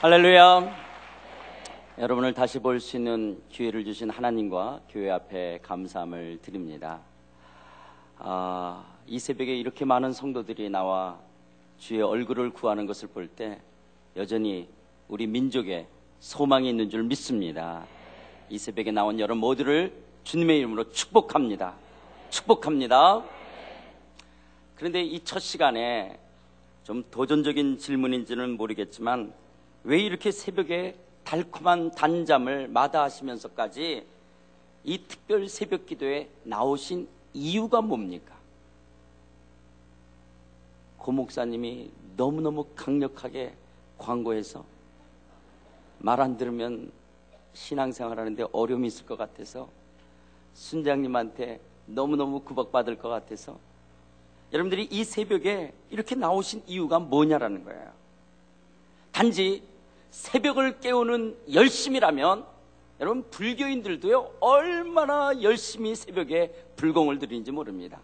할렐루야. 여러분을 다시 볼 수 있는 기회를 주신 하나님과 교회 앞에 감사함을 드립니다. 아, 이 새벽에 이렇게 많은 성도들이 나와 주의 얼굴을 구하는 것을 볼 때 여전히 우리 민족에 소망이 있는 줄 믿습니다. 이 새벽에 나온 여러분 모두를 주님의 이름으로 축복합니다. 축복합니다. 그런데 이 첫 시간에 좀 도전적인 질문인지는 모르겠지만 왜 이렇게 새벽에 달콤한 단잠을 마다하시면서까지 이 특별 새벽 기도에 나오신 이유가 뭡니까? 고 목사님이 너무너무 강력하게 광고해서 말 안 들으면 신앙생활 하는데 어려움이 있을 것 같아서 순장님한테 너무너무 구박받을 것 같아서 여러분들이 이 새벽에 이렇게 나오신 이유가 뭐냐라는 거예요. 단지 새벽을 깨우는 열심이라면 여러분 불교인들도요 얼마나 열심히 새벽에 불공을 드리는지 모릅니다.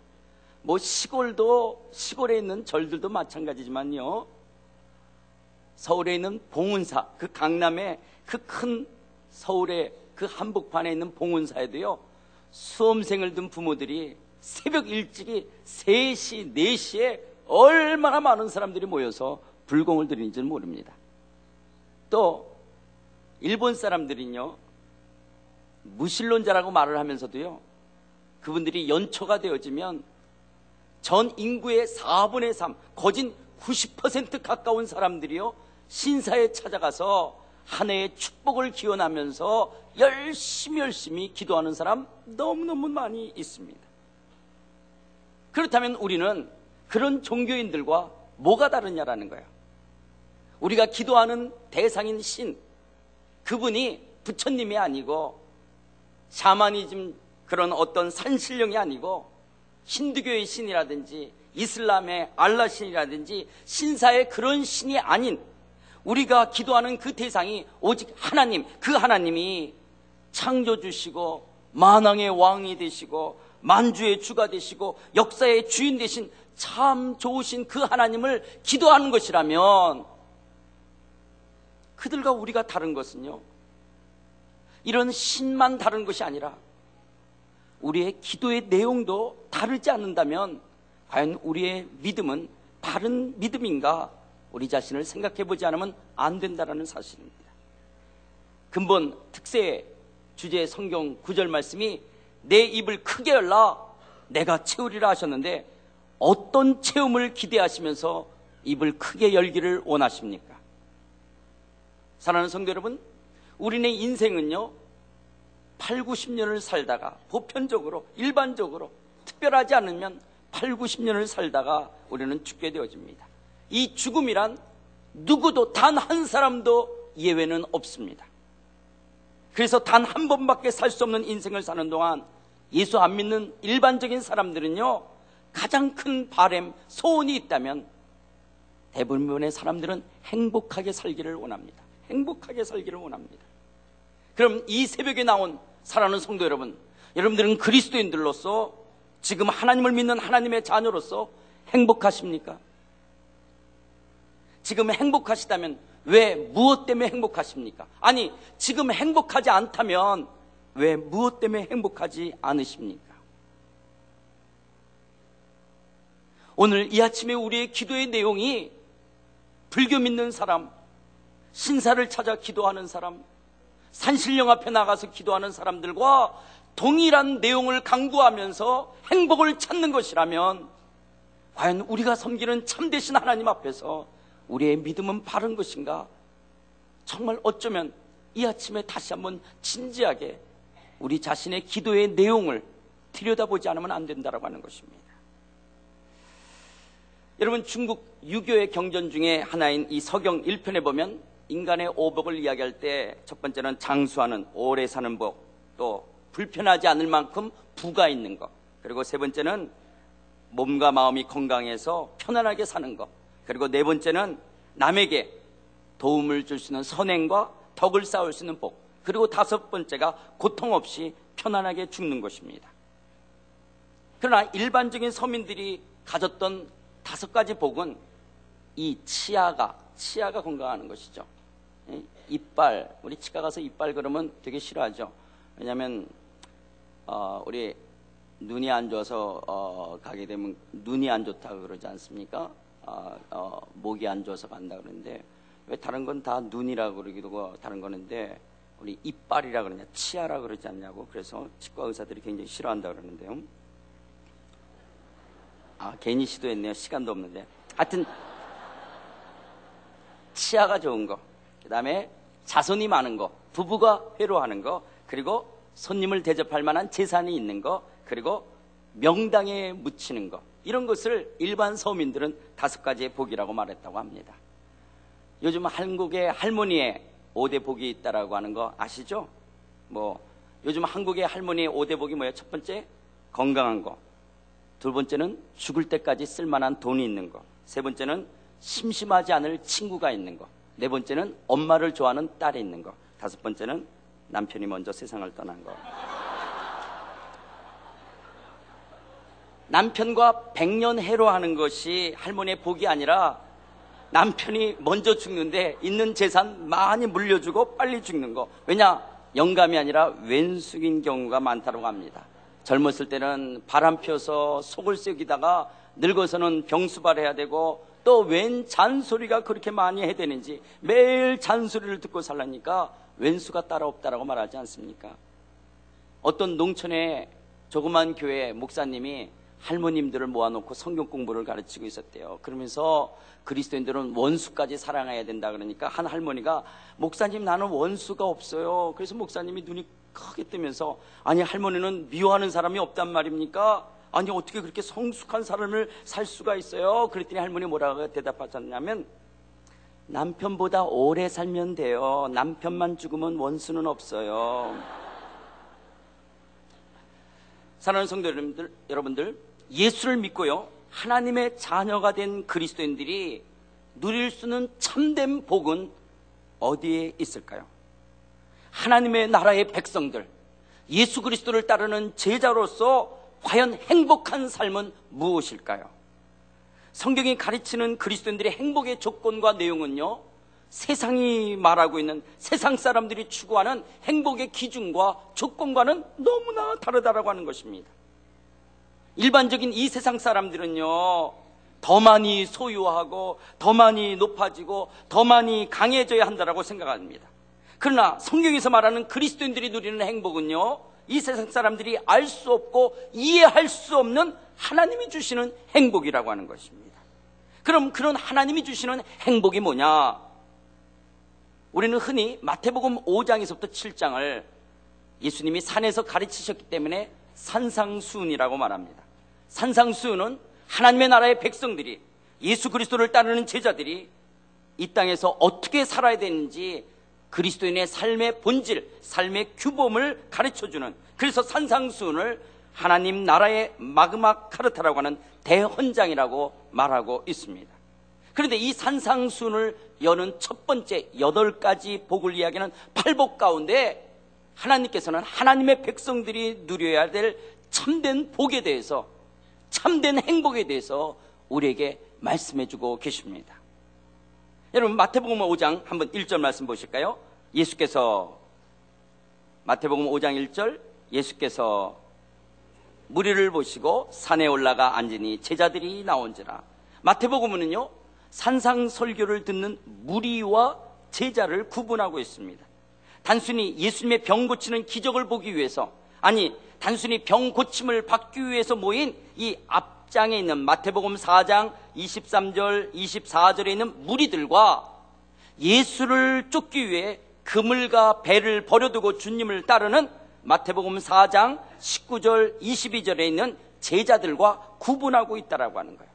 뭐 시골도 시골에 있는 절들도 마찬가지지만요. 서울에 있는 봉은사 그 강남에 그큰 서울의 그 한복판에 있는 봉은사에도요 수험생을 둔 부모들이 새벽 일찍이 3시, 4시에 얼마나 많은 사람들이 모여서 불공을 드리는지는 모릅니다. 또 일본 사람들은요 무신론자라고 말을 하면서도요 그분들이 연초가 되어지면 전 인구의 4분의 3 거진 90% 가까운 사람들이요 신사에 찾아가서 한 해의 축복을 기원하면서 열심히 열심히 기도하는 사람 너무너무 많이 있습니다. 그렇다면 우리는 그런 종교인들과 뭐가 다르냐라는 거예요. 우리가 기도하는 대상인 신, 그분이 부처님이 아니고 샤머니즘 그런 어떤 산신령이 아니고 힌두교의 신이라든지 이슬람의 알라 신이라든지 신사의 그런 신이 아닌 우리가 기도하는 그 대상이 오직 하나님, 그 하나님이 창조주시고 만왕의 왕이 되시고 만주의 주가 되시고 역사의 주인 되신 참 좋으신 그 하나님을 기도하는 것이라면 그들과 우리가 다른 것은요. 이런 신만 다른 것이 아니라 우리의 기도의 내용도 다르지 않는다면 과연 우리의 믿음은 바른 믿음인가 우리 자신을 생각해 보지 않으면 안 된다라는 사실입니다. 근본 특세 주제 성경 구절 말씀이 내 입을 크게 열라 내가 채우리라 하셨는데 어떤 체험을 기대하시면서 입을 크게 열기를 원하십니까? 사랑하는 성도 여러분, 우리네 인생은요, 8, 90년을 살다가 보편적으로, 일반적으로, 특별하지 않으면 8, 90년을 살다가 우리는 죽게 되어집니다. 이 죽음이란 누구도 단 한 사람도 예외는 없습니다. 그래서 단 한 번밖에 살 수 없는 인생을 사는 동안 예수 안 믿는 일반적인 사람들은요, 가장 큰 바램, 소원이 있다면 대부분의 사람들은 행복하게 살기를 원합니다. 행복하게 살기를 원합니다. 그럼 이 새벽에 나온 사랑하는 성도 여러분, 여러분들은 그리스도인들로서 지금 하나님을 믿는 하나님의 자녀로서 행복하십니까? 지금 행복하시다면 왜 무엇 때문에 행복하십니까? 아니, 지금 행복하지 않다면 왜 무엇 때문에 행복하지 않으십니까? 오늘 이 아침에 우리의 기도의 내용이 불교 믿는 사람, 신사를 찾아 기도하는 사람, 산신령 앞에 나가서 기도하는 사람들과 동일한 내용을 강구하면서 행복을 찾는 것이라면 과연 우리가 섬기는 참되신 하나님 앞에서 우리의 믿음은 바른 것인가? 정말 어쩌면 이 아침에 다시 한번 진지하게 우리 자신의 기도의 내용을 들여다보지 않으면 안 된다고 하는 것입니다. 여러분 중국 유교의 경전 중에 하나인 이 서경 1편에 보면 인간의 오복을 이야기할 때 첫 번째는 장수하는 오래 사는 복, 또 불편하지 않을 만큼 부가 있는 것, 그리고 세 번째는 몸과 마음이 건강해서 편안하게 사는 것, 그리고 네 번째는 남에게 도움을 줄 수 있는 선행과 덕을 쌓을 수 있는 복, 그리고 다섯 번째가 고통 없이 편안하게 죽는 것입니다. 그러나 일반적인 서민들이 가졌던 다섯 가지 복은 이 치아가, 치아가 건강하는 것이죠. 예? 이빨 우리 치과 가서 이빨 그러면 되게 싫어하죠. 왜냐하면 어, 우리 눈이 안 좋아서 어, 가게 되면 눈이 안 좋다 그러지 않습니까? 어, 어, 목이 안 좋아서 간다 그러는데 왜 다른 건 다 눈이라 그러기도 하고 다른 거는데 우리 이빨이라 그러냐 치아라 그러지 않냐고 그래서 치과 의사들이 굉장히 싫어한다 그러는데요. 아 괜히 시도했네요. 시간도 없는데 하여튼 치아가 좋은 거, 그 다음에 자손이 많은 거, 부부가 회로하는 거, 그리고 손님을 대접할 만한 재산이 있는 거, 그리고 명당에 묻히는 거, 이런 것을 일반 서민들은 다섯 가지의 복이라고 말했다고 합니다. 요즘 한국의 할머니의 5대 복이 있다라고 하는 거 아시죠? 뭐, 요즘 한국의 할머니의 5대 복이 뭐예요? 첫 번째, 건강한 거. 두 번째는 죽을 때까지 쓸만한 돈이 있는 거. 세 번째는 심심하지 않을 친구가 있는 거. 네 번째는 엄마를 좋아하는 딸이 있는 거. 다섯 번째는 남편이 먼저 세상을 떠난 거. 남편과 백년 해로하는 것이 할머니의 복이 아니라 남편이 먼저 죽는데 있는 재산 많이 물려주고 빨리 죽는 거. 왜냐? 영감이 아니라 왼숙인 경우가 많다고 합니다. 젊었을 때는 바람 펴서 속을 썩이다가 늙어서는 병수발해야 되고 또 웬 잔소리가 그렇게 많이 해야 되는지 매일 잔소리를 듣고 살라니까 왼수가 따라 없다라고 말하지 않습니까? 어떤 농촌의 조그만 교회 목사님이 할머님들을 모아놓고 성경 공부를 가르치고 있었대요. 그러면서 그리스도인들은 원수까지 사랑해야 된다 그러니까 한 할머니가 목사님 나는 원수가 없어요. 그래서 목사님이 눈이 크게 뜨면서 아니 할머니는 미워하는 사람이 없단 말입니까? 아니 어떻게 그렇게 성숙한 사람을 살 수가 있어요? 그랬더니 할머니 뭐라고 대답하셨냐면 남편보다 오래 살면 돼요. 남편만 죽으면 원수는 없어요. 사랑하는 성도 여러분들, 여러분들 예수를 믿고요. 하나님의 자녀가 된 그리스도인들이 누릴 수 있는 참된 복은 어디에 있을까요? 하나님의 나라의 백성들, 예수 그리스도를 따르는 제자로서 과연 행복한 삶은 무엇일까요? 성경이 가르치는 그리스도인들의 행복의 조건과 내용은요, 세상이 말하고 있는 세상 사람들이 추구하는 행복의 기준과 조건과는 너무나 다르다라고 하는 것입니다. 일반적인 이 세상 사람들은요, 더 많이 소유하고, 더 많이 높아지고, 더 많이 강해져야 한다라고 생각합니다. 그러나 성경에서 말하는 그리스도인들이 누리는 행복은요, 이 세상 사람들이 알 수 없고 이해할 수 없는 하나님이 주시는 행복이라고 하는 것입니다. 그럼 그런 하나님이 주시는 행복이 뭐냐? 우리는 흔히 마태복음 5장에서부터 7장을 예수님이 산에서 가르치셨기 때문에 산상수훈이라고 말합니다. 산상수훈은 하나님의 나라의 백성들이 예수 그리스도를 따르는 제자들이 이 땅에서 어떻게 살아야 되는지 그리스도인의 삶의 본질, 삶의 규범을 가르쳐주는 그래서 산상수훈을 하나님 나라의 마그마 카르타라고 하는 대헌장이라고 말하고 있습니다. 그런데 이 산상수훈을 여는 첫 번째 여덟 가지 복을 이야기하는 팔복 가운데 하나님께서는 하나님의 백성들이 누려야 될 참된 복에 대해서 참된 행복에 대해서 우리에게 말씀해 주고 계십니다. 여러분 마태복음 5장 한번 1절 말씀 보실까요? 예수께서 마태복음 5장 1절 예수께서 무리를 보시고 산에 올라가 앉으니 제자들이 나온지라 마태복음은요 산상 설교를 듣는 무리와 제자를 구분하고 있습니다. 단순히 예수님의 병 고치는 기적을 보기 위해서 아니 단순히 병 고침을 받기 위해서 모인 이 앞 장에 있는 마태복음 4장 23절 24절에 있는 무리들과 예수를 쫓기 위해 그물과 배를 버려두고 주님을 따르는 마태복음 4장 19절 22절에 있는 제자들과 구분하고 있다라고 하는 거예요.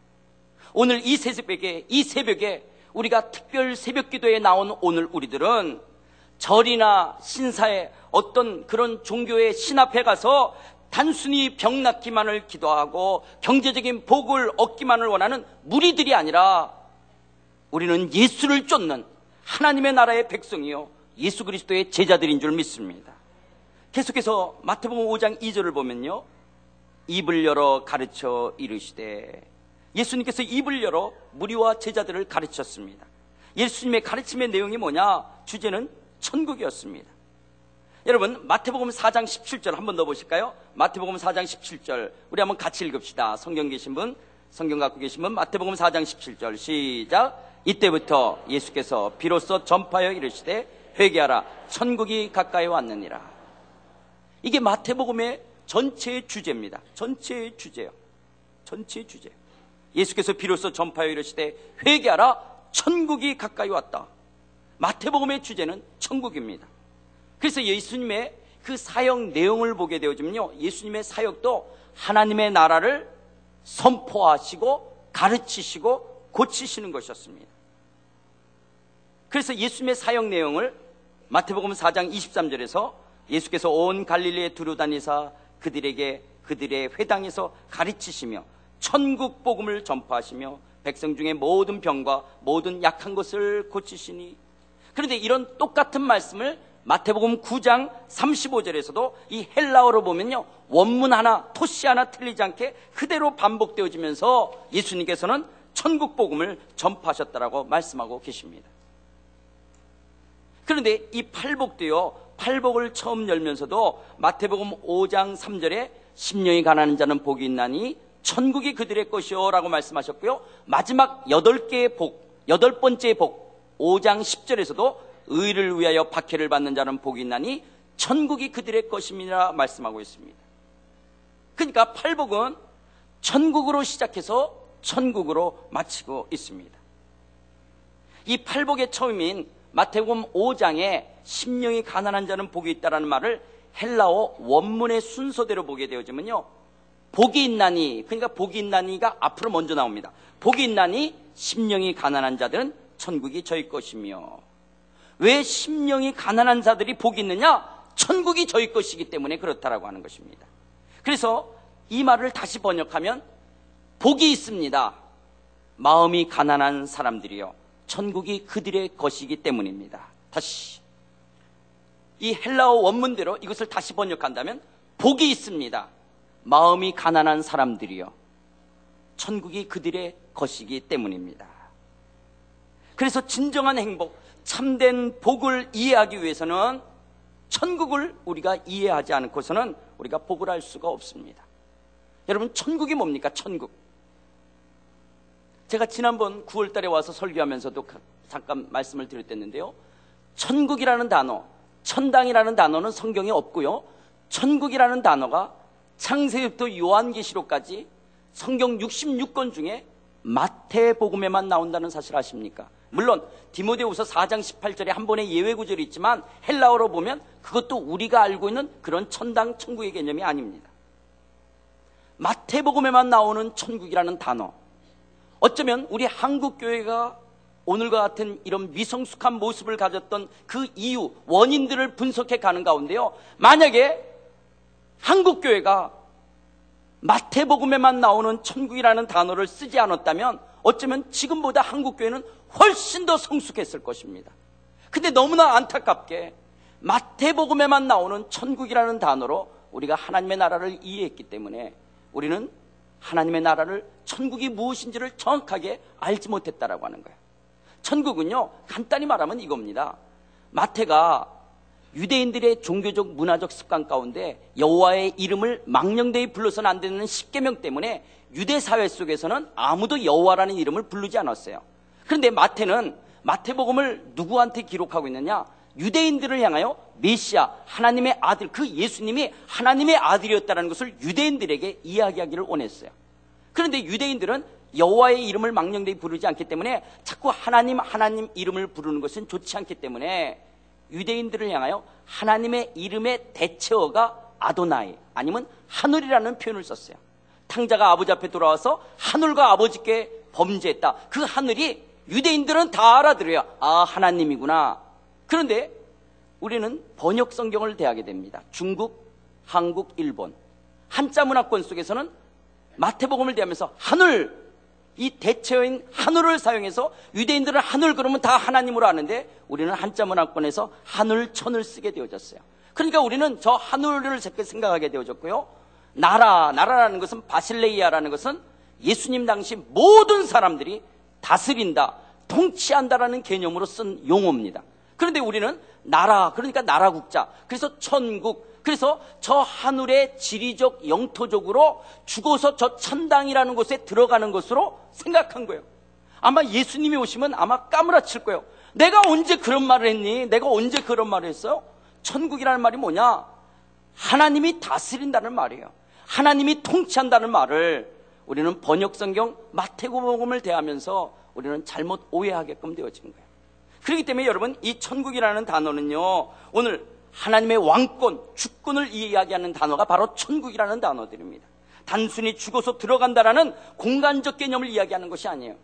오늘 이 새벽에 이 새벽에 우리가 특별 새벽 기도에 나온 오늘 우리들은 절이나 신사에 어떤 그런 종교의 신 앞에 가서 단순히 병 낫기만을 기도하고 경제적인 복을 얻기만을 원하는 무리들이 아니라 우리는 예수를 쫓는 하나님의 나라의 백성이요 예수 그리스도의 제자들인 줄 믿습니다. 계속해서 마태복음 5장 2절을 보면요. 입을 열어 가르쳐 이르시되 예수님께서 입을 열어 무리와 제자들을 가르쳤습니다. 예수님의 가르침의 내용이 뭐냐? 주제는 천국이었습니다. 여러분 마태복음 4장 17절 한번 더 보실까요? 마태복음 4장 17절 우리 한번 같이 읽읍시다. 성경 계신 분, 성경 갖고 계신 분 마태복음 4장 17절 시작 이때부터 예수께서 비로소 전파하여 이르시되 회개하라 천국이 가까이 왔느니라. 이게 마태복음의 전체의 주제입니다. 전체의 주제요. 전체의 주제. 예수께서 비로소 전파하여 이르시되 회개하라 천국이 가까이 왔다. 마태복음의 주제는 천국입니다. 그래서 예수님의 그 사역 내용을 보게 되어지면요. 예수님의 사역도 하나님의 나라를 선포하시고 가르치시고 고치시는 것이었습니다. 그래서 예수님의 사역 내용을 마태복음 4장 23절에서 예수께서 온 갈릴리에 두루다니사 그들에게 그들의 회당에서 가르치시며 천국 복음을 전파하시며 백성 중에 모든 병과 모든 약한 것을 고치시니 그런데 이런 똑같은 말씀을 마태복음 9장 35절에서도 이 헬라어로 보면요. 원문 하나, 토시 하나 틀리지 않게 그대로 반복되어지면서 예수님께서는 천국 복음을 전파하셨다라고 말씀하고 계십니다. 그런데 이 팔복도요. 팔복을 처음 열면서도 마태복음 5장 3절에 심령이 가난한 자는 복이 있나니 천국이 그들의 것이요 라고 말씀하셨고요. 마지막 여덟 개의 복, 여덟 번째 복 5장 10절에서도 의를 위하여 박해를 받는 자는 복이 있나니 천국이 그들의 것임이라 말씀하고 있습니다. 그러니까 팔복은 천국으로 시작해서 천국으로 마치고 있습니다. 이 팔복의 처음인 마태복음 5장에 심령이 가난한 자는 복이 있다라는 말을 헬라어 원문의 순서대로 보게 되어지면요. 복이 있나니 그러니까 복이 있나니가 앞으로 먼저 나옵니다. 복이 있나니 심령이 가난한 자들은 천국이 저희 것이며 왜 심령이 가난한 자들이 복이 있느냐? 천국이 저희 것이기 때문에 그렇다라고 하는 것입니다. 그래서 이 말을 다시 번역하면 복이 있습니다. 마음이 가난한 사람들이요. 천국이 그들의 것이기 때문입니다. 다시. 이 헬라어 원문대로 이것을 다시 번역한다면 복이 있습니다. 마음이 가난한 사람들이요. 천국이 그들의 것이기 때문입니다. 그래서 진정한 행복, 참된 복을 이해하기 위해서는 천국을 우리가 이해하지 않고서는 우리가 복을 할 수가 없습니다. 여러분, 천국이 뭡니까? 천국. 제가 지난번 9월 달에 와서 설교하면서도 잠깐 말씀을 드렸댔는데요. 천국이라는 단어, 천당이라는 단어는 성경에 없고요. 천국이라는 단어가 창세부터 요한계시록까지 성경 66권 중에 마태복음에만 나온다는 사실 아십니까? 물론 디모데후서 4장 18절에 한 번의 예외 구절이 있지만 헬라어로 보면 그것도 우리가 알고 있는 그런 천당 천국의 개념이 아닙니다. 마태복음에만 나오는 천국이라는 단어. 어쩌면 우리 한국 교회가 오늘과 같은 이런 미성숙한 모습을 가졌던 그 이유, 원인들을 분석해 가는 가운데요. 만약에 한국 교회가 마태복음에만 나오는 천국이라는 단어를 쓰지 않았다면 어쩌면 지금보다 한국 교회는 훨씬 더 성숙했을 것입니다. 근데 너무나 안타깝게 마태복음에만 나오는 천국이라는 단어로 우리가 하나님의 나라를 이해했기 때문에 우리는 하나님의 나라를 천국이 무엇인지를 정확하게 알지 못했다라고 하는 거예요. 천국은요, 간단히 말하면 이겁니다. 마태가 유대인들의 종교적 문화적 습관 가운데 여호와의 이름을 망령되이 불러서는 안 되는 십계명 때문에 유대 사회 속에서는 아무도 여호와라는 이름을 부르지 않았어요. 그런데 마태는 마태복음을 누구한테 기록하고 있느냐? 유대인들을 향하여 메시아, 하나님의 아들, 그 예수님이 하나님의 아들이었다는 것을 유대인들에게 이야기하기를 원했어요. 그런데 유대인들은 여호와의 이름을 망령되이 부르지 않기 때문에 자꾸 하나님, 하나님 이름을 부르는 것은 좋지 않기 때문에 유대인들을 향하여 하나님의 이름의 대체어가 아도나이 아니면 하늘이라는 표현을 썼어요. 탕자가 아버지 앞에 돌아와서 하늘과 아버지께 범죄했다. 그 하늘이 유대인들은 다 알아들어요. 아, 하나님이구나. 그런데 우리는 번역 성경을 대하게 됩니다. 중국, 한국, 일본. 한자 문화권 속에서는 마태복음을 대하면서 하늘, 이 대체어인 하늘을 사용해서 유대인들은 하늘 그러면 다 하나님으로 아는데 우리는 한자 문화권에서 하늘, 천을 쓰게 되어졌어요. 그러니까 우리는 저 하늘을 생각하게 되어졌고요. 나라, 나라라는 것은 바실레이아라는 것은 예수님 당시 모든 사람들이 다스린다, 통치한다라는 개념으로 쓴 용어입니다. 그런데 우리는 나라, 그러니까 나라 국자. 그래서 천국. 그래서 저 하늘의 지리적 영토적으로 죽어서 저 천당이라는 곳에 들어가는 것으로 생각한 거예요. 아마 예수님이 오시면 아마 까무라칠 거예요. 내가 언제 그런 말을 했니? 내가 언제 그런 말을 했어요? 천국이라는 말이 뭐냐? 하나님이 다스린다는 말이에요. 하나님이 통치한다는 말을 우리는 번역성경 마태복음을 대하면서 우리는 잘못 오해하게끔 되어진 거예요. 그렇기 때문에 여러분 이 천국이라는 단어는요 오늘 하나님의 왕권, 주권을 이야기하는 단어가 바로 천국이라는 단어들입니다. 단순히 죽어서 들어간다라는 공간적 개념을 이야기하는 것이 아니에요.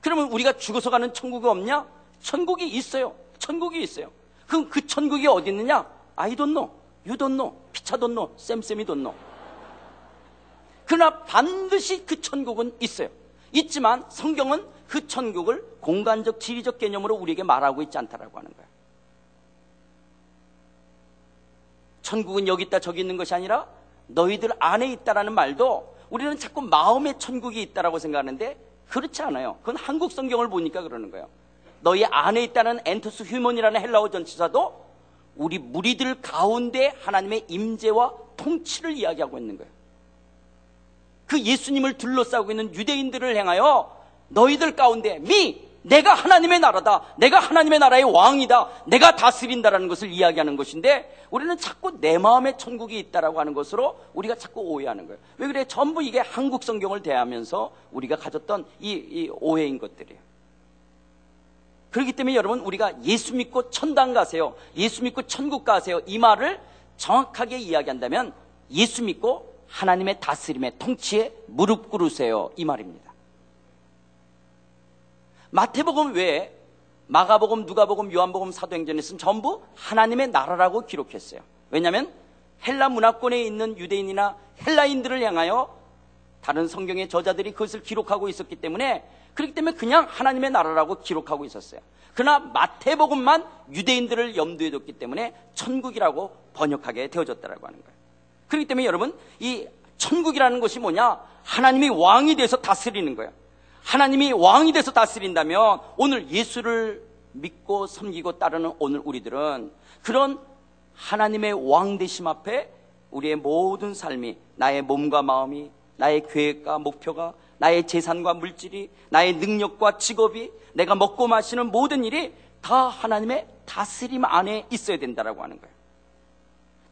그러면 우리가 죽어서 가는 천국이 없냐? 천국이 있어요. 천국이 있어요. 그럼 그 천국이 어디 있느냐? Know. You don't know. 피차 know. 쌤쌤이 know. 그러나 반드시 그 천국은 있어요. 있지만 성경은 그 천국을 공간적 지리적 개념으로 우리에게 말하고 있지 않다라고 하는 거예요. 천국은 여기 있다 저기 있는 것이 아니라 너희들 안에 있다라는 말도 우리는 자꾸 마음의 천국이 있다라고 생각하는데 그렇지 않아요. 그건 한국 성경을 보니까 그러는 거예요. 너희 안에 있다는 엔토스 휴먼이라는 헬라어 전치사도 우리 무리들 가운데 하나님의 임재와 통치를 이야기하고 있는 거예요. 그 예수님을 둘러싸고 있는 유대인들을 향하여 너희들 가운데 미 내가 하나님의 나라다. 내가 하나님의 나라의 왕이다. 내가 다스린다라는 것을 이야기하는 것인데 우리는 자꾸 내 마음의 천국이 있다라고 하는 것으로 우리가 자꾸 오해하는 거예요. 왜 그래? 전부 이게 한국 성경을 대하면서 우리가 가졌던 이, 이 오해인 것들이에요. 그렇기 때문에 여러분 우리가 예수 믿고 천당 가세요. 예수 믿고 천국 가세요. 이 말을 정확하게 이야기한다면 예수 믿고 하나님의 다스림의 통치에 무릎 꿇으세요. 이 말입니다. 마태복음 외에 마가복음, 누가복음, 요한복음, 사도행전에서는 전부 하나님의 나라라고 기록했어요. 왜냐하면 헬라 문화권에 있는 유대인이나 헬라인들을 향하여 다른 성경의 저자들이 그것을 기록하고 있었기 때문에 그렇기 때문에 그냥 하나님의 나라라고 기록하고 있었어요. 그러나 마태복음만 유대인들을 염두에 뒀기 때문에 천국이라고 번역하게 되어졌다라고 하는 거예요. 그렇기 때문에 여러분 이 천국이라는 것이 뭐냐? 하나님이 왕이 돼서 다스리는 거예요. 하나님이 왕이 돼서 다스린다면 오늘 예수를 믿고 섬기고 따르는 오늘 우리들은 그런 하나님의 왕 되심 앞에 우리의 모든 삶이 나의 몸과 마음이 나의 계획과 목표가 나의 재산과 물질이 나의 능력과 직업이 내가 먹고 마시는 모든 일이 다 하나님의 다스림 안에 있어야 된다라고 하는 거예요.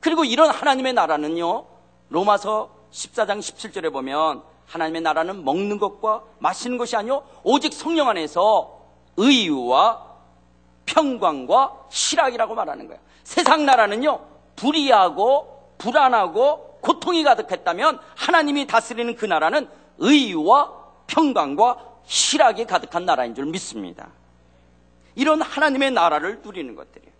그리고 이런 하나님의 나라는요. 로마서 14장 17절에 보면 하나님의 나라는 먹는 것과 마시는 것이 아니요 오직 성령 안에서 의유와 평강과 실학이라고 말하는 거예요. 세상 나라는요 불의하고 불안하고 고통이 가득했다면 하나님이 다스리는 그 나라는 의유와 평강과 실학이 가득한 나라인 줄 믿습니다. 이런 하나님의 나라를 누리는 것들이에요.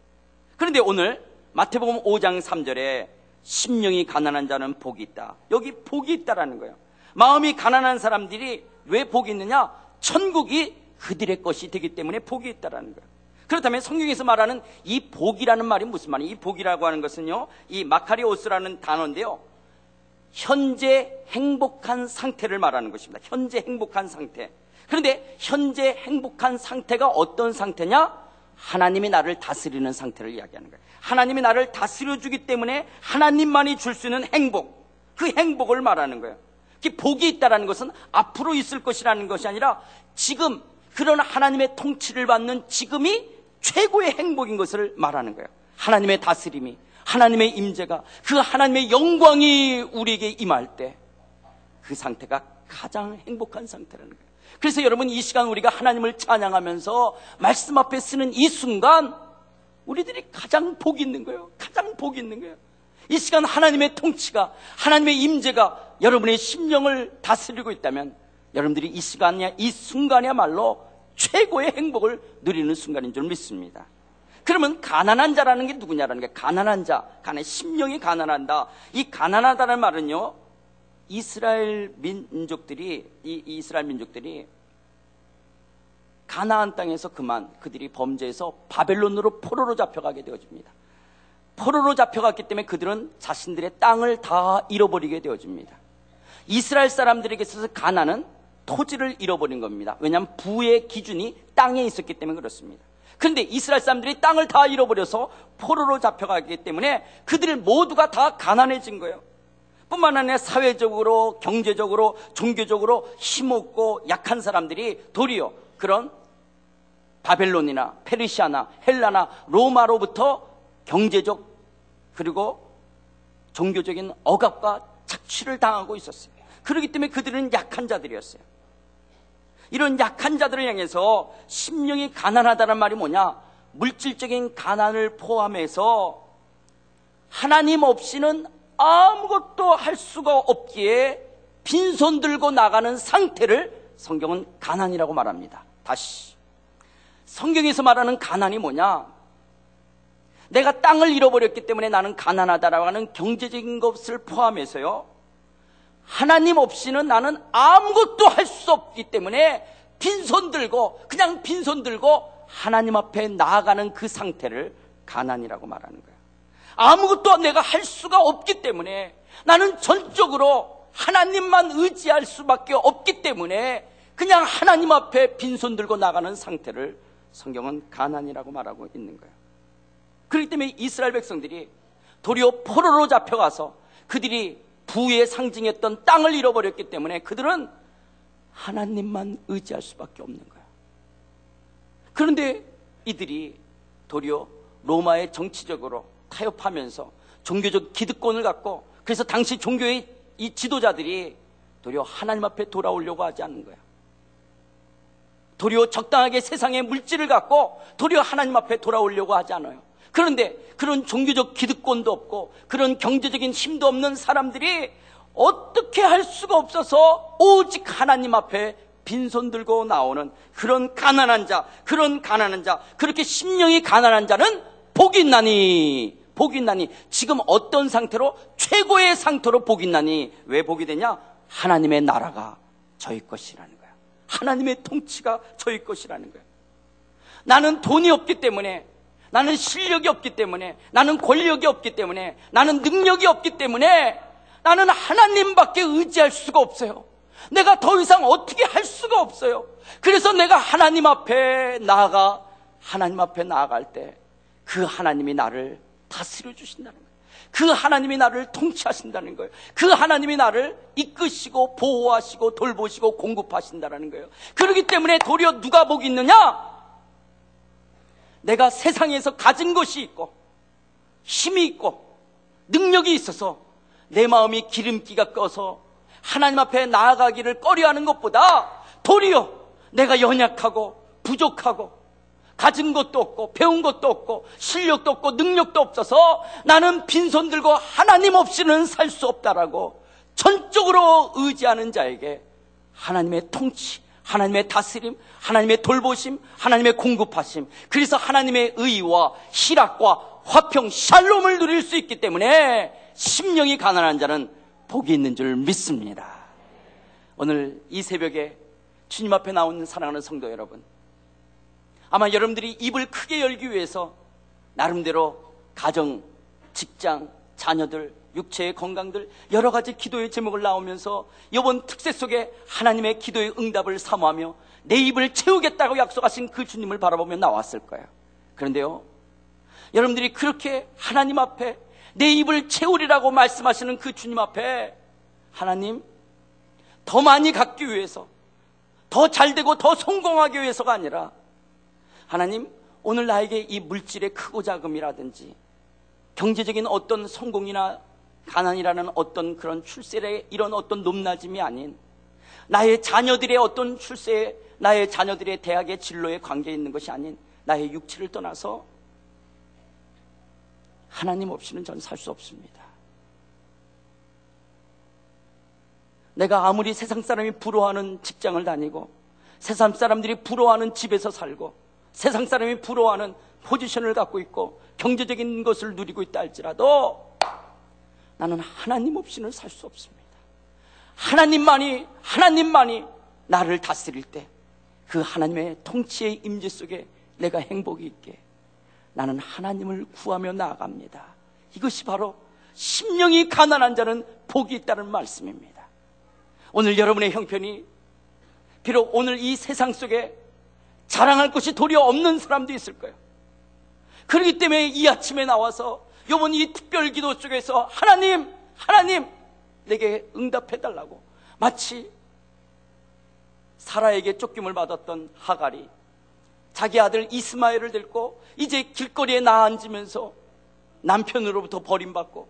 그런데 오늘 마태복음 5장 3절에 심령이 가난한 자는 복이 있다. 여기 복이 있다라는 거예요. 마음이 가난한 사람들이 왜 복이 있느냐? 천국이 그들의 것이 되기 때문에 복이 있다라는 거예요. 그렇다면 성경에서 말하는 이 복이라는 말이 무슨 말이에요? 이 복이라고 하는 것은요, 이 마카리오스라는 단어인데요. 현재 행복한 상태를 말하는 것입니다. 현재 행복한 상태. 그런데 현재 행복한 상태가 어떤 상태냐? 하나님이 나를 다스리는 상태를 이야기하는 거예요. 하나님이 나를 다스려 주기 때문에 하나님만이 줄 수 있는 행복, 그 행복을 말하는 거예요. 복이 있다라는 것은 앞으로 있을 것이라는 것이 아니라 지금 그런 하나님의 통치를 받는 지금이 최고의 행복인 것을 말하는 거예요. 하나님의 다스림이, 하나님의 임재가, 그 하나님의 영광이 우리에게 임할 때 그 상태가 가장 행복한 상태라는 거예요. 그래서 여러분 이 시간 우리가 하나님을 찬양하면서 말씀 앞에 쓰는 이 순간 우리들이 가장 복 있는 거예요. 가장 복 있는 거예요. 이 시간 하나님의 통치가 하나님의 임재가 여러분의 심령을 다스리고 있다면 여러분들이 이 시간이야 이 순간이야말로 최고의 행복을 누리는 순간인 줄 믿습니다. 그러면 가난한 자라는 게 누구냐라는 게 가난한 자, 가난 심령이 가난한다. 이 가난하다는 말은요. 이스라엘 민족들이 이 이스라엘 민족들이 가나안 땅에서 그만 그들이 범죄해서 바벨론으로 포로로 잡혀가게 되어집니다. 포로로 잡혀갔기 때문에 그들은 자신들의 땅을 다 잃어버리게 되어집니다. 이스라엘 사람들에게 있어서 가나는 토지를 잃어버린 겁니다. 왜냐하면 부의 기준이 땅에 있었기 때문에 그렇습니다. 그런데 이스라엘 사람들이 땅을 다 잃어버려서 포로로 잡혀가기 때문에 그들 모두가 다 가난해진 거예요. 뿐만 아니라 사회적으로, 경제적으로, 종교적으로 힘없고 약한 사람들이 도리어 그런 바벨론이나 페르시아나 헬라나 로마로부터 경제적 그리고 종교적인 억압과 착취를 당하고 있었어요. 그렇기 때문에 그들은 약한 자들이었어요. 이런 약한 자들을 향해서 심령이 가난하다는 말이 뭐냐? 물질적인 가난을 포함해서 하나님 없이는 아무것도 할 수가 없기에 빈손 들고 나가는 상태를 성경은 가난이라고 말합니다. 다시. 성경에서 말하는 가난이 뭐냐? 내가 땅을 잃어버렸기 때문에 나는 가난하다라고 하는 경제적인 것을 포함해서요. 하나님 없이는 나는 아무것도 할 수 없기 때문에 빈손 들고 그냥 빈손 들고 하나님 앞에 나아가는 그 상태를 가난이라고 말하는 거예요. 아무것도 내가 할 수가 없기 때문에 나는 전적으로 하나님만 의지할 수밖에 없기 때문에 그냥 하나님 앞에 빈손 들고 나가는 상태를 성경은 가난이라고 말하고 있는 거예요. 그렇기 때문에 이스라엘 백성들이 도리어 포로로 잡혀가서 그들이 부의 상징했던 땅을 잃어버렸기 때문에 그들은 하나님만 의지할 수밖에 없는 거야. 그런데 이들이 도리어 로마의 정치적으로 타협하면서 종교적 기득권을 갖고 그래서 당시 종교의 이 지도자들이 도리어 하나님 앞에 돌아오려고 하지 않는 거야. 도리어 적당하게 세상의 물질을 갖고 도리어 하나님 앞에 돌아오려고 하지 않아요. 그런데 그런 종교적 기득권도 없고 그런 경제적인 힘도 없는 사람들이 어떻게 할 수가 없어서 오직 하나님 앞에 빈손 들고 나오는 그런 가난한 자, 그런 가난한 자, 그렇게 심령이 가난한 자는 복이 있나니, 복이 있나니, 지금 어떤 상태로? 최고의 상태로 복이 있나니, 왜 복이 되냐? 하나님의 나라가 저희 것이라는 거야. 하나님의 통치가 저희 것이라는 거야. 나는 돈이 없기 때문에 나는 실력이 없기 때문에, 나는 권력이 없기 때문에, 나는 능력이 없기 때문에, 나는 하나님밖에 의지할 수가 없어요. 내가 더 이상 어떻게 할 수가 없어요. 그래서 내가 하나님 앞에 나아가, 하나님 앞에 나아갈 때, 그 하나님이 나를 다스려 주신다는 거예요. 그 하나님이 나를 통치하신다는 거예요. 그 하나님이 나를 이끄시고 보호하시고 돌보시고 공급하신다는 거예요. 그렇기 때문에 도리어 누가 복이 있느냐? 내가 세상에서 가진 것이 있고 힘이 있고 능력이 있어서 내 마음이 기름기가 꺼서 하나님 앞에 나아가기를 꺼려하는 것보다 도리어 내가 연약하고 부족하고 가진 것도 없고 배운 것도 없고 실력도 없고 능력도 없어서 나는 빈손 들고 하나님 없이는 살 수 없다라고 전적으로 의지하는 자에게 하나님의 통치, 하나님의 다스림, 하나님의 돌보심, 하나님의 공급하심, 그래서 하나님의 의와 희락과 화평, 샬롬을 누릴 수 있기 때문에 심령이 가난한 자는 복이 있는 줄 믿습니다. 오늘 이 새벽에 주님 앞에 나온 사랑하는 성도 여러분, 아마 여러분들이 입을 크게 열기 위해서 나름대로 가정, 직장, 자녀들, 육체의 건강들 여러 가지 기도의 제목을 나오면서 이번 특세 속에 하나님의 기도의 응답을 사모하며 내 입을 채우겠다고 약속하신 그 주님을 바라보며 나왔을 거예요. 그런데요, 여러분들이 그렇게 하나님 앞에 내 입을 채우리라고 말씀하시는 그 주님 앞에 하나님 더 많이 갖기 위해서 더 잘되고 더 성공하기 위해서가 아니라 하나님 오늘 나에게 이 물질의 크고 작음이라든지 경제적인 어떤 성공이나 가난이라는 어떤 그런 출세의 이런 어떤 높낮임이 아닌 나의 자녀들의 어떤 출세, 나의 자녀들의 대학의 진로에 관계 있는 것이 아닌 나의 육체를 떠나서 하나님 없이는 전 살 수 없습니다. 내가 아무리 세상 사람이 부러워하는 직장을 다니고 세상 사람들이 부러워하는 집에서 살고 세상 사람이 부러워하는 포지션을 갖고 있고 경제적인 것을 누리고 있다 할지라도 나는 하나님 없이는 살 수 없습니다. 하나님만이 하나님만이 나를 다스릴 때 그 하나님의 통치의 임재 속에 내가 행복이 있게 나는 하나님을 구하며 나아갑니다. 이것이 바로 심령이 가난한 자는 복이 있다는 말씀입니다. 오늘 여러분의 형편이 비록 오늘 이 세상 속에 자랑할 것이 도리어 없는 사람도 있을 거예요. 그렇기 때문에 이 아침에 나와서 요번 이 특별 기도 속에서 하나님, 하나님, 내게 응답해 달라고 마치 사라에게 쫓김을 받았던 하갈이 자기 아들 이스마엘을 데리고 이제 길거리에 나앉으면서 남편으로부터 버림받고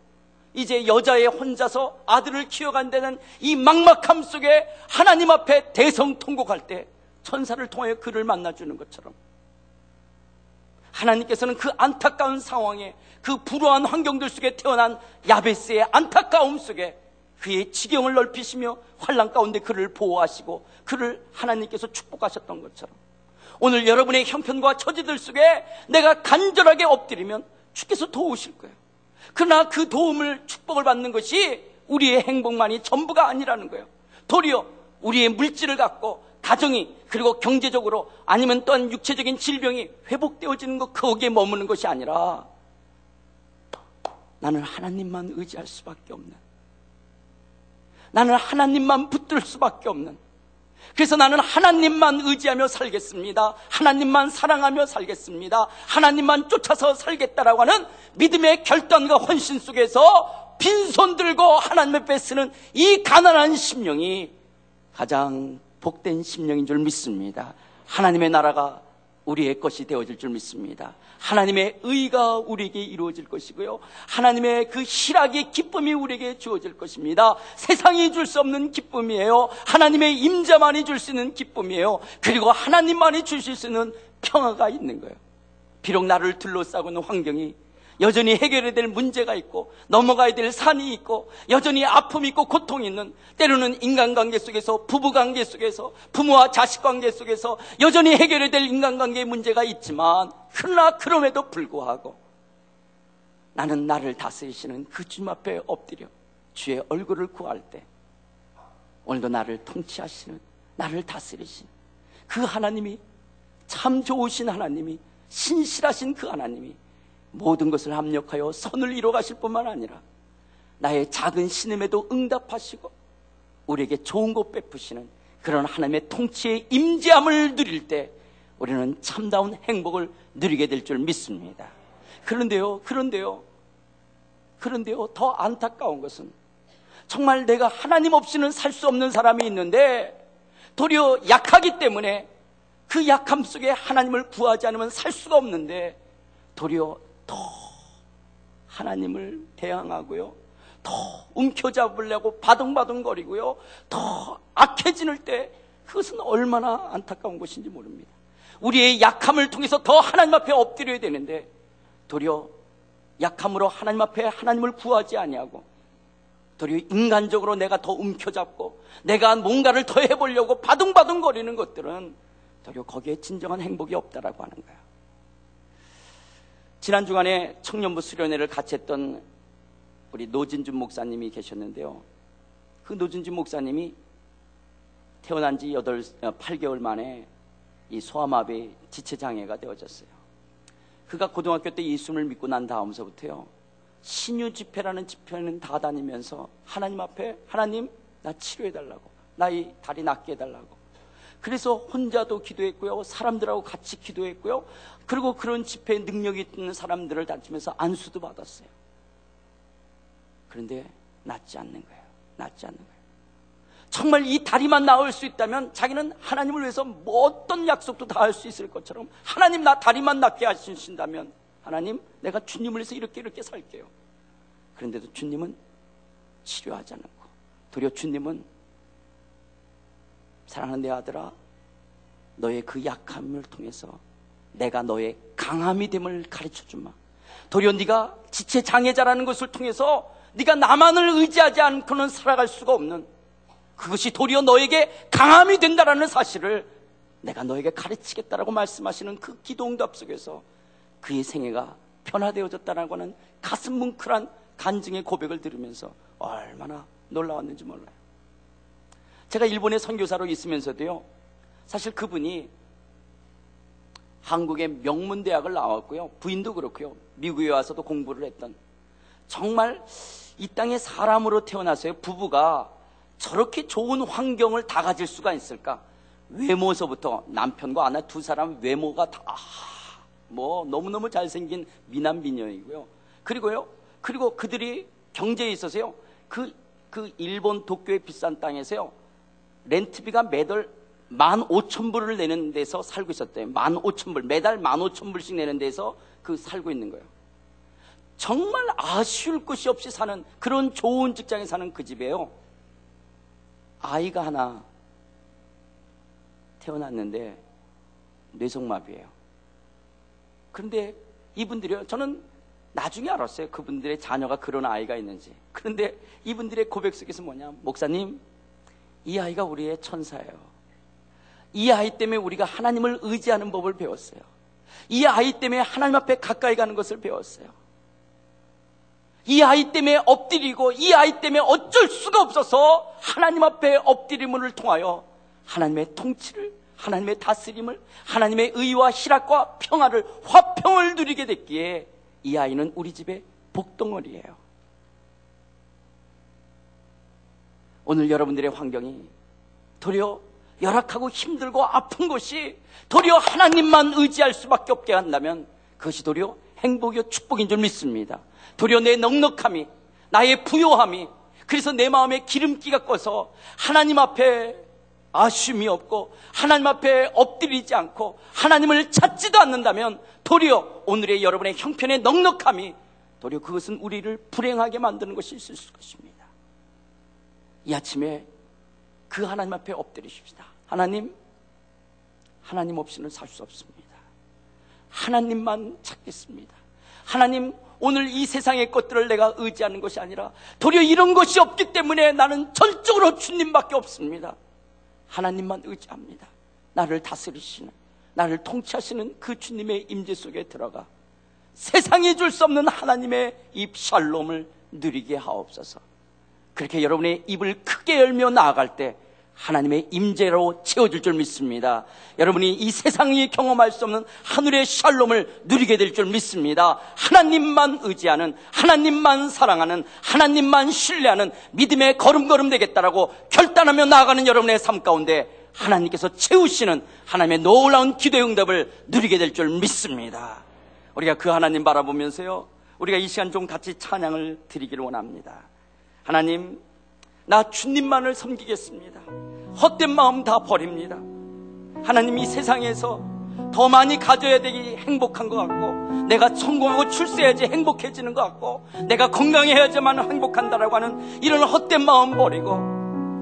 이제 여자의 혼자서 아들을 키워간다는 이 막막함 속에 하나님 앞에 대성통곡할 때 천사를 통하여 그를 만나주는 것처럼 하나님께서는 그 안타까운 상황에 그 불우한 환경들 속에 태어난 야베스의 안타까움 속에 그의 지경을 넓히시며 환란 가운데 그를 보호하시고 그를 하나님께서 축복하셨던 것처럼 오늘 여러분의 형편과 처지들 속에 내가 간절하게 엎드리면 주께서 도우실 거예요. 그러나 그 도움을 축복을 받는 것이 우리의 행복만이 전부가 아니라는 거예요. 도리어 우리의 물질을 갖고 가정이 그리고 경제적으로 아니면 또한 육체적인 질병이 회복되어지는 것 거기에 머무는 것이 아니라 나는 하나님만 의지할 수밖에 없는 나는 하나님만 붙들 수밖에 없는 그래서 나는 하나님만 의지하며 살겠습니다. 하나님만 사랑하며 살겠습니다. 하나님만 쫓아서 살겠다라고 하는 믿음의 결단과 헌신 속에서 빈손 들고 하나님 앞에 쓰는 이 가난한 심령이 가장 복된 심령인 줄 믿습니다. 하나님의 나라가 우리의 것이 되어질 줄 믿습니다. 하나님의 의가 우리에게 이루어질 것이고요. 하나님의 그 희락의 기쁨이 우리에게 주어질 것입니다. 세상이 줄 수 없는 기쁨이에요. 하나님의 임자만이 줄 수 있는 기쁨이에요. 그리고 하나님만이 주실 수 있는 평화가 있는 거예요. 비록 나를 둘러싸고 있는 환경이 여전히 해결해야 될 문제가 있고 넘어가야 될 산이 있고 여전히 아픔이 있고 고통이 있는 때로는 인간관계 속에서 부부관계 속에서 부모와 자식관계 속에서 여전히 해결해야 될 인간관계의 문제가 있지만 그러나 그럼에도 불구하고 나는 나를 다스리시는 그 주님 앞에 엎드려 주의 얼굴을 구할 때 오늘도 나를 통치하시는 나를 다스리신 그 하나님이 참 좋으신 하나님이 신실하신 그 하나님이 모든 것을 합력하여 선을 이뤄 가실 뿐만 아니라 나의 작은 신음에도 응답하시고 우리에게 좋은 것 베푸시는 그런 하나님의 통치의 임재함을 누릴 때 우리는 참다운 행복을 누리게 될 줄 믿습니다. 그런데요, 그런데요, 그런데요, 더 안타까운 것은 정말 내가 하나님 없이는 살 수 없는 사람이 있는데 도리어 약하기 때문에 그 약함 속에 하나님을 구하지 않으면 살 수가 없는데 도리어 더 하나님을 대항하고요. 더 움켜잡으려고 바둥바둥거리고요. 더 악해지는 때 그것은 얼마나 안타까운 것인지 모릅니다. 우리의 약함을 통해서 더 하나님 앞에 엎드려야 되는데 도리어 약함으로 하나님 앞에 하나님을 구하지 아니하고 도리어 인간적으로 내가 더 움켜잡고 내가 뭔가를 더 해보려고 바둥바둥거리는 것들은 도리어 거기에 진정한 행복이 없다라고 하는 거예요. 지난 주간에 청년부 수련회를 같이 했던 우리 노진준 목사님이 계셨는데요. 그 노진준 목사님이 태어난 지 8, 8개월 만에 이 소아마비 지체장애가 되어졌어요. 그가 고등학교 때 예수를 믿고 난 다음서부터요. 신유 집회라는 집회는 다 다니면서 하나님 앞에 하나님 나 치료해달라고 나 이 다리 낫게 해달라고 그래서 혼자도 기도했고요. 사람들하고 같이 기도했고요. 그리고 그런 집회에 능력이 있는 사람들을 다니면서 안수도 받았어요. 그런데 낫지 않는 거예요. 낫지 않는 거예요. 정말 이 다리만 나을 수 있다면 자기는 하나님을 위해서 뭐 어떤 약속도 다 할 수 있을 것처럼 하나님 나 다리만 낫게 하신다면 하나님 내가 주님을 위해서 이렇게 이렇게 살게요. 그런데도 주님은 치료하지 않고 도리어 주님은 사랑하는 내 아들아, 너의 그 약함을 통해서 내가 너의 강함이 됨을 가르쳐 주마. 도리어 네가 지체 장애자라는 것을 통해서 네가 나만을 의지하지 않고는 살아갈 수가 없는 그것이 도리어 너에게 강함이 된다라는 사실을 내가 너에게 가르치겠다라고 말씀하시는 그 기도 응답 속에서 그의 생애가 변화되어졌다라고 하는 가슴 뭉클한 간증의 고백을 들으면서 얼마나 놀라웠는지 몰라요. 제가 일본의 선교사로 있으면서도요, 사실 그분이 한국의 명문 대학을 나왔고요. 부인도 그렇고요. 미국에 와서도 공부를 했던 정말 이 땅에 사람으로 태어나서요. 부부가 저렇게 좋은 환경을 다 가질 수가 있을까? 외모서부터 남편과 아내 두 사람 외모가 다 뭐 너무너무 잘생긴 미남 미녀이고요. 그리고요. 그리고 그들이 경제에 있어서요. 그, 그 일본 도쿄의 비싼 땅에서요. 렌트비가 매달 만 오천 불을 내는 데서 살고 있었대요. 만 오천 불. 매달 만 오천 불씩 내는 데서 그 살고 있는 거예요. 정말 아쉬울 것이 없이 사는 그런 좋은 직장에 사는 그 집에요. 아이가 하나 태어났는데 뇌성마비예요. 그런데 이분들이요. 저는 나중에 알았어요. 그분들의 자녀가 그런 아이가 있는지. 그런데 이분들의 고백 속에서 뭐냐? 목사님, 이 아이가 우리의 천사예요. 이 아이 때문에 우리가 하나님을 의지하는 법을 배웠어요. 이 아이 때문에 하나님 앞에 가까이 가는 것을 배웠어요. 이 아이 때문에 엎드리고 이 아이 때문에 어쩔 수가 없어서 하나님 앞에 엎드림을 통하여 하나님의 통치를 하나님의 다스림을 하나님의 의와 희락과 평화를 화평을 누리게 됐기에 이 아이는 우리 집의 복덩어리예요. 오늘 여러분들의 환경이 도리어 열악하고 힘들고 아픈 것이 도리어 하나님만 의지할 수밖에 없게 한다면 그것이 도리어 행복이요 축복인 줄 믿습니다. 도리어 내 넉넉함이 나의 부요함이 그래서 내 마음에 기름기가 꺼서 하나님 앞에 아쉬움이 없고 하나님 앞에 엎드리지 않고 하나님을 찾지도 않는다면 도리어 오늘의 여러분의 형편의 넉넉함이 도리어 그것은 우리를 불행하게 만드는 것이 있을 것입니다. 이 아침에 그 하나님 앞에 엎드리십시다. 하나님, 하나님 없이는 살 수 없습니다. 하나님만 찾겠습니다. 하나님, 오늘 이 세상의 것들을 내가 의지하는 것이 아니라 도리어 이런 것이 없기 때문에 나는 전적으로 주님밖에 없습니다. 하나님만 의지합니다. 나를 다스리시는, 나를 통치하시는 그 주님의 임재 속에 들어가 세상이 줄 수 없는 하나님의 입 샬롬을 누리게 하옵소서. 그렇게 여러분의 입을 크게 열며 나아갈 때 하나님의 임재로 채워질 줄 믿습니다. 여러분이 이 세상이 경험할 수 없는 하늘의 샬롬을 누리게 될 줄 믿습니다. 하나님만 의지하는, 하나님만 사랑하는, 하나님만 신뢰하는 믿음의 걸음걸음 되겠다라고 결단하며 나아가는 여러분의 삶 가운데 하나님께서 채우시는 하나님의 놀라운 기도의 응답을 누리게 될 줄 믿습니다. 우리가 그 하나님 바라보면서요, 우리가 이 시간 좀 같이 찬양을 드리기를 원합니다. 하나님, 나 주님만을 섬기겠습니다. 헛된 마음 다 버립니다. 하나님 이 세상에서 더 많이 가져야 되기 행복한 것 같고 내가 성공하고 출세해야지 행복해지는 것 같고 내가 건강해야지만 행복한다라고 하는 이런 헛된 마음 버리고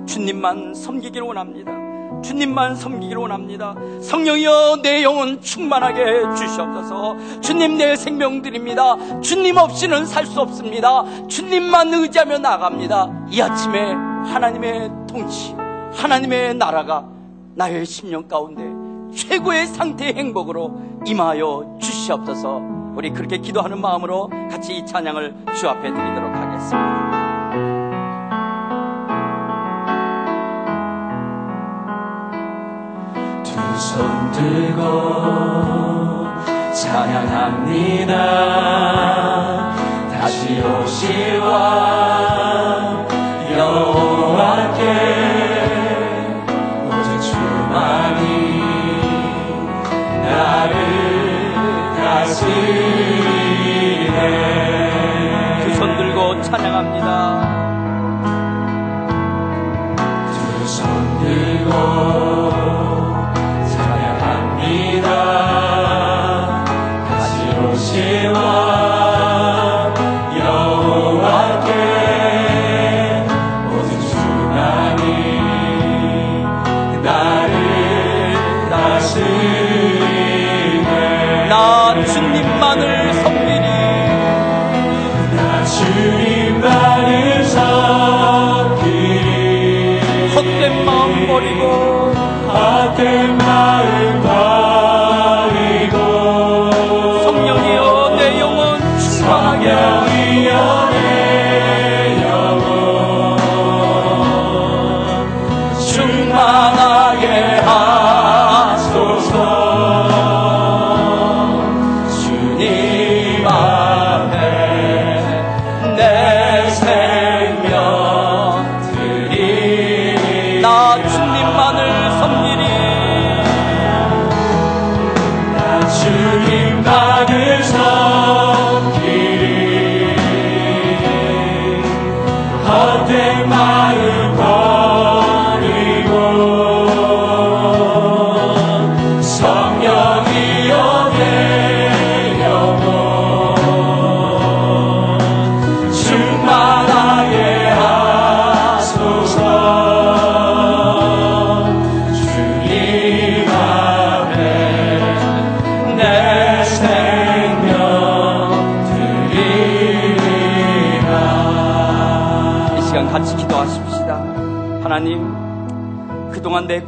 주님만 섬기기를 원합니다. 주님만 섬기기를 원합니다. 성령이여 내 영혼 충만하게 주시옵소서. 주님 내 생명 드립니다. 주님 없이는 살 수 없습니다. 주님만 의지하며 나갑니다. 이 아침에 하나님의 통치, 하나님의 나라가 나의 심령 가운데 최고의 상태의 행복으로 임하여 주시옵소서. 우리 그렇게 기도하는 마음으로 같이 이 찬양을 주 앞에 드리도록 하겠습니다. 손 들고 찬양합니다. 다시 오시와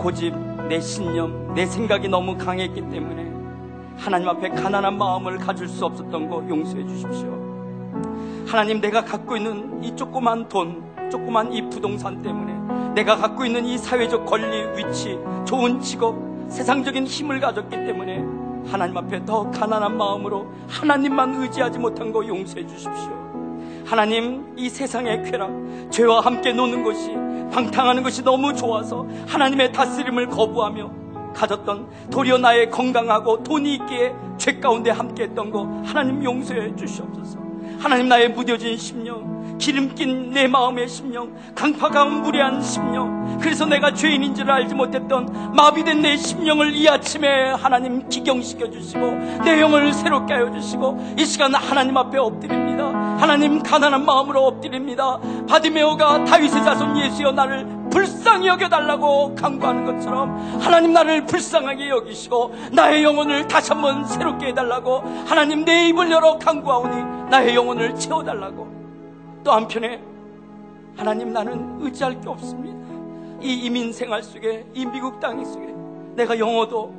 고집, 내 신념, 내 생각이 너무 강했기 때문에 하나님 앞에 가난한 마음을 가질 수 없었던 거 용서해 주십시오. 하나님 내가 갖고 있는 이 조그만 돈, 조그만 이 부동산 때문에 내가 갖고 있는 이 사회적 권리, 위치, 좋은 직업, 세상적인 힘을 가졌기 때문에 하나님 앞에 더 가난한 마음으로 하나님만 의지하지 못한 거 용서해 주십시오. 하나님 이 세상의 쾌락, 죄와 함께 노는 것이 방탕하는 것이 너무 좋아서 하나님의 다스림을 거부하며 가졌던 도리어 나의 건강하고 돈이 있기에 죄 가운데 함께 했던 거 하나님 용서해 주시옵소서. 하나님 나의 무뎌진 심령, 기름 낀 내 마음의 심령, 강파가 무례한 심령, 그래서 내가 죄인인 줄 알지 못했던 마비된 내 심령을 이 아침에 하나님 기경시켜 주시고 내 영을 새롭게 하여 주시고 이 시간 하나님 앞에 엎드립니다. 하나님 가난한 마음으로 엎드립니다. 바디메오가 다윗의 자손 예수여 나를 불쌍히 여겨달라고 강구하는 것처럼 하나님 나를 불쌍하게 여기시고 나의 영혼을 다시 한번 새롭게 해달라고 하나님 내 입을 열어 강구하오니 나의 영혼을 채워달라고 또 한편에 하나님 나는 의지할 게 없습니다. 이 이민 생활 속에 이 미국 땅 속에 내가 영어도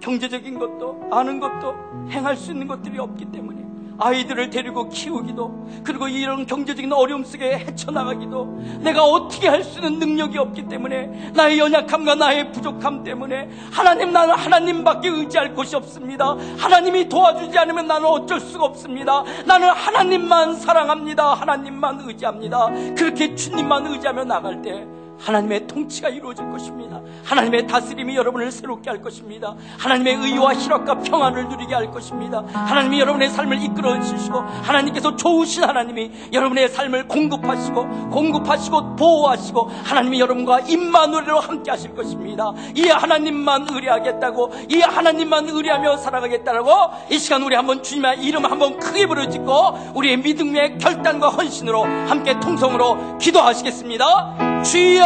경제적인 것도 아는 것도 행할 수 있는 것들이 없기 때문에 아이들을 데리고 키우기도 그리고 이런 경제적인 어려움 속에 헤쳐나가기도 내가 어떻게 할 수 있는 능력이 없기 때문에 나의 연약함과 나의 부족함 때문에 하나님 나는 하나님밖에 의지할 곳이 없습니다. 하나님이 도와주지 않으면 나는 어쩔 수가 없습니다. 나는 하나님만 사랑합니다. 하나님만 의지합니다. 그렇게 주님만 의지하며 나갈 때 하나님의 통치가 이루어질 것입니다. 하나님의 다스림이 여러분을 새롭게 할 것입니다. 하나님의 의와 희락과 평안을 누리게 할 것입니다. 하나님이 여러분의 삶을 이끌어 주시고 하나님께서 좋으신 하나님이 여러분의 삶을 공급하시고 공급하시고 보호하시고 하나님이 여러분과 임마누엘로 함께 하실 것입니다. 이 하나님만 의뢰하겠다고 이 하나님만 의뢰하며 살아가겠다라고 이 시간 우리 한번 주님의 이름 한번 크게 부르짖고 우리의 믿음의 결단과 헌신으로 함께 통성으로 기도하시겠습니다. 주여.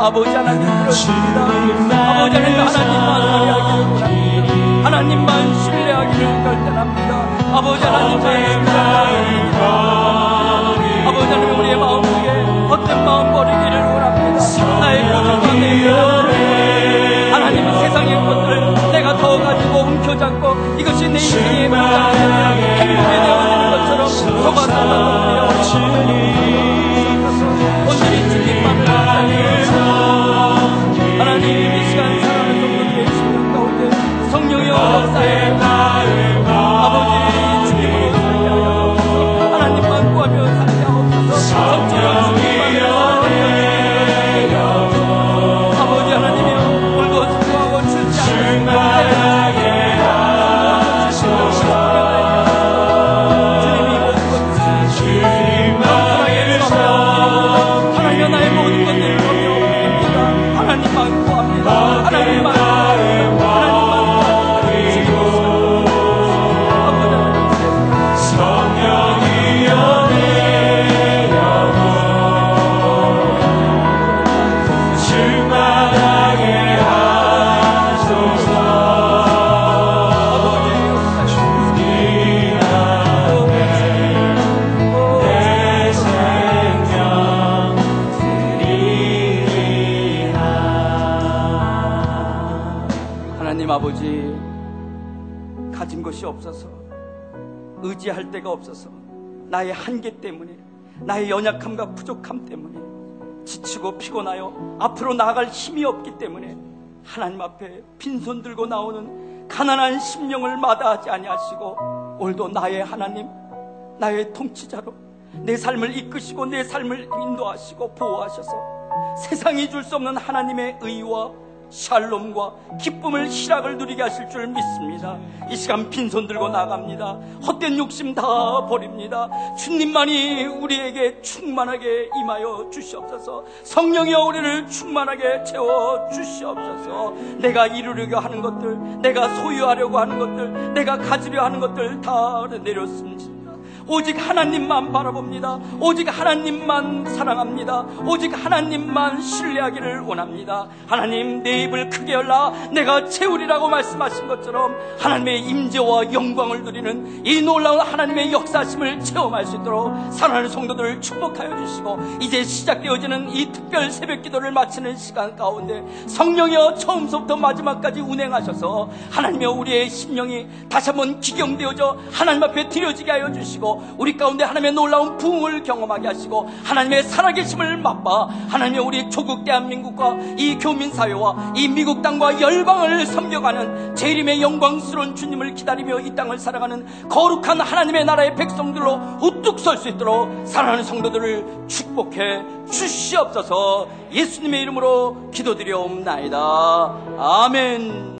아버지 하나님 그렇습니다. 아버지 하나님 하나님만 의뢰하기를 하나님만 신뢰하기를 결단합니다. 아버지 하나님만 신뢰하기를 아버지 하나님 우리의 마음속에 어떤 마음 버리기를 원합니다. 나의 고집과 내 미련을 하나님 세상의 것들 내가 더 가지고 움켜잡고 이것이 내 인생의 문제가 행복에 되어지는 것처럼 속아서 때문에 나의 연약함과 부족함 때문에 지치고 피곤하여 앞으로 나아갈 힘이 없기 때문에 하나님 앞에 빈손 들고 나오는 가난한 심령을 마다하지 아니하시고 오늘도 나의 하나님 나의 통치자로 내 삶을 이끄시고 내 삶을 인도하시고 보호하셔서 세상이 줄 수 없는 하나님의 의와 샬롬과 기쁨을 희락을 누리게 하실 줄 믿습니다. 이 시간 빈손 들고 나갑니다. 헛된 욕심 다 버립니다. 주님만이 우리에게 충만하게 임하여 주시옵소서. 성령이여 우리를 충만하게 채워 주시옵소서. 내가 이루려고 하는 것들, 내가 소유하려고 하는 것들, 내가 가지려 하는 것들 다 내렸습니다. 오직 하나님만 바라봅니다. 오직 하나님만 사랑합니다. 오직 하나님만 신뢰하기를 원합니다. 하나님 내 입을 크게 열라 내가 채우리라고 말씀하신 것처럼 하나님의 임재와 영광을 누리는 이 놀라운 하나님의 역사심을 체험할 수 있도록 사랑하는 성도들을 축복하여 주시고 이제 시작되어지는 이 특별 새벽 기도를 마치는 시간 가운데 성령이여 처음부터 마지막까지 운행하셔서 하나님의 우리의 심령이 다시 한번 기경되어져 하나님 앞에 드려지게 하여 주 우리 가운데 하나님의 놀라운 부흥을 경험하게 하시고 하나님의 살아계심을 맛봐 하나님의 우리 조국 대한민국과 이 교민사회와 이 미국 땅과 열방을 섬겨가는 재림의 영광스러운 주님을 기다리며 이 땅을 살아가는 거룩한 하나님의 나라의 백성들로 우뚝 설 수 있도록 사랑하는 성도들을 축복해 주시옵소서 예수님의 이름으로 기도드려옵나이다. 아멘.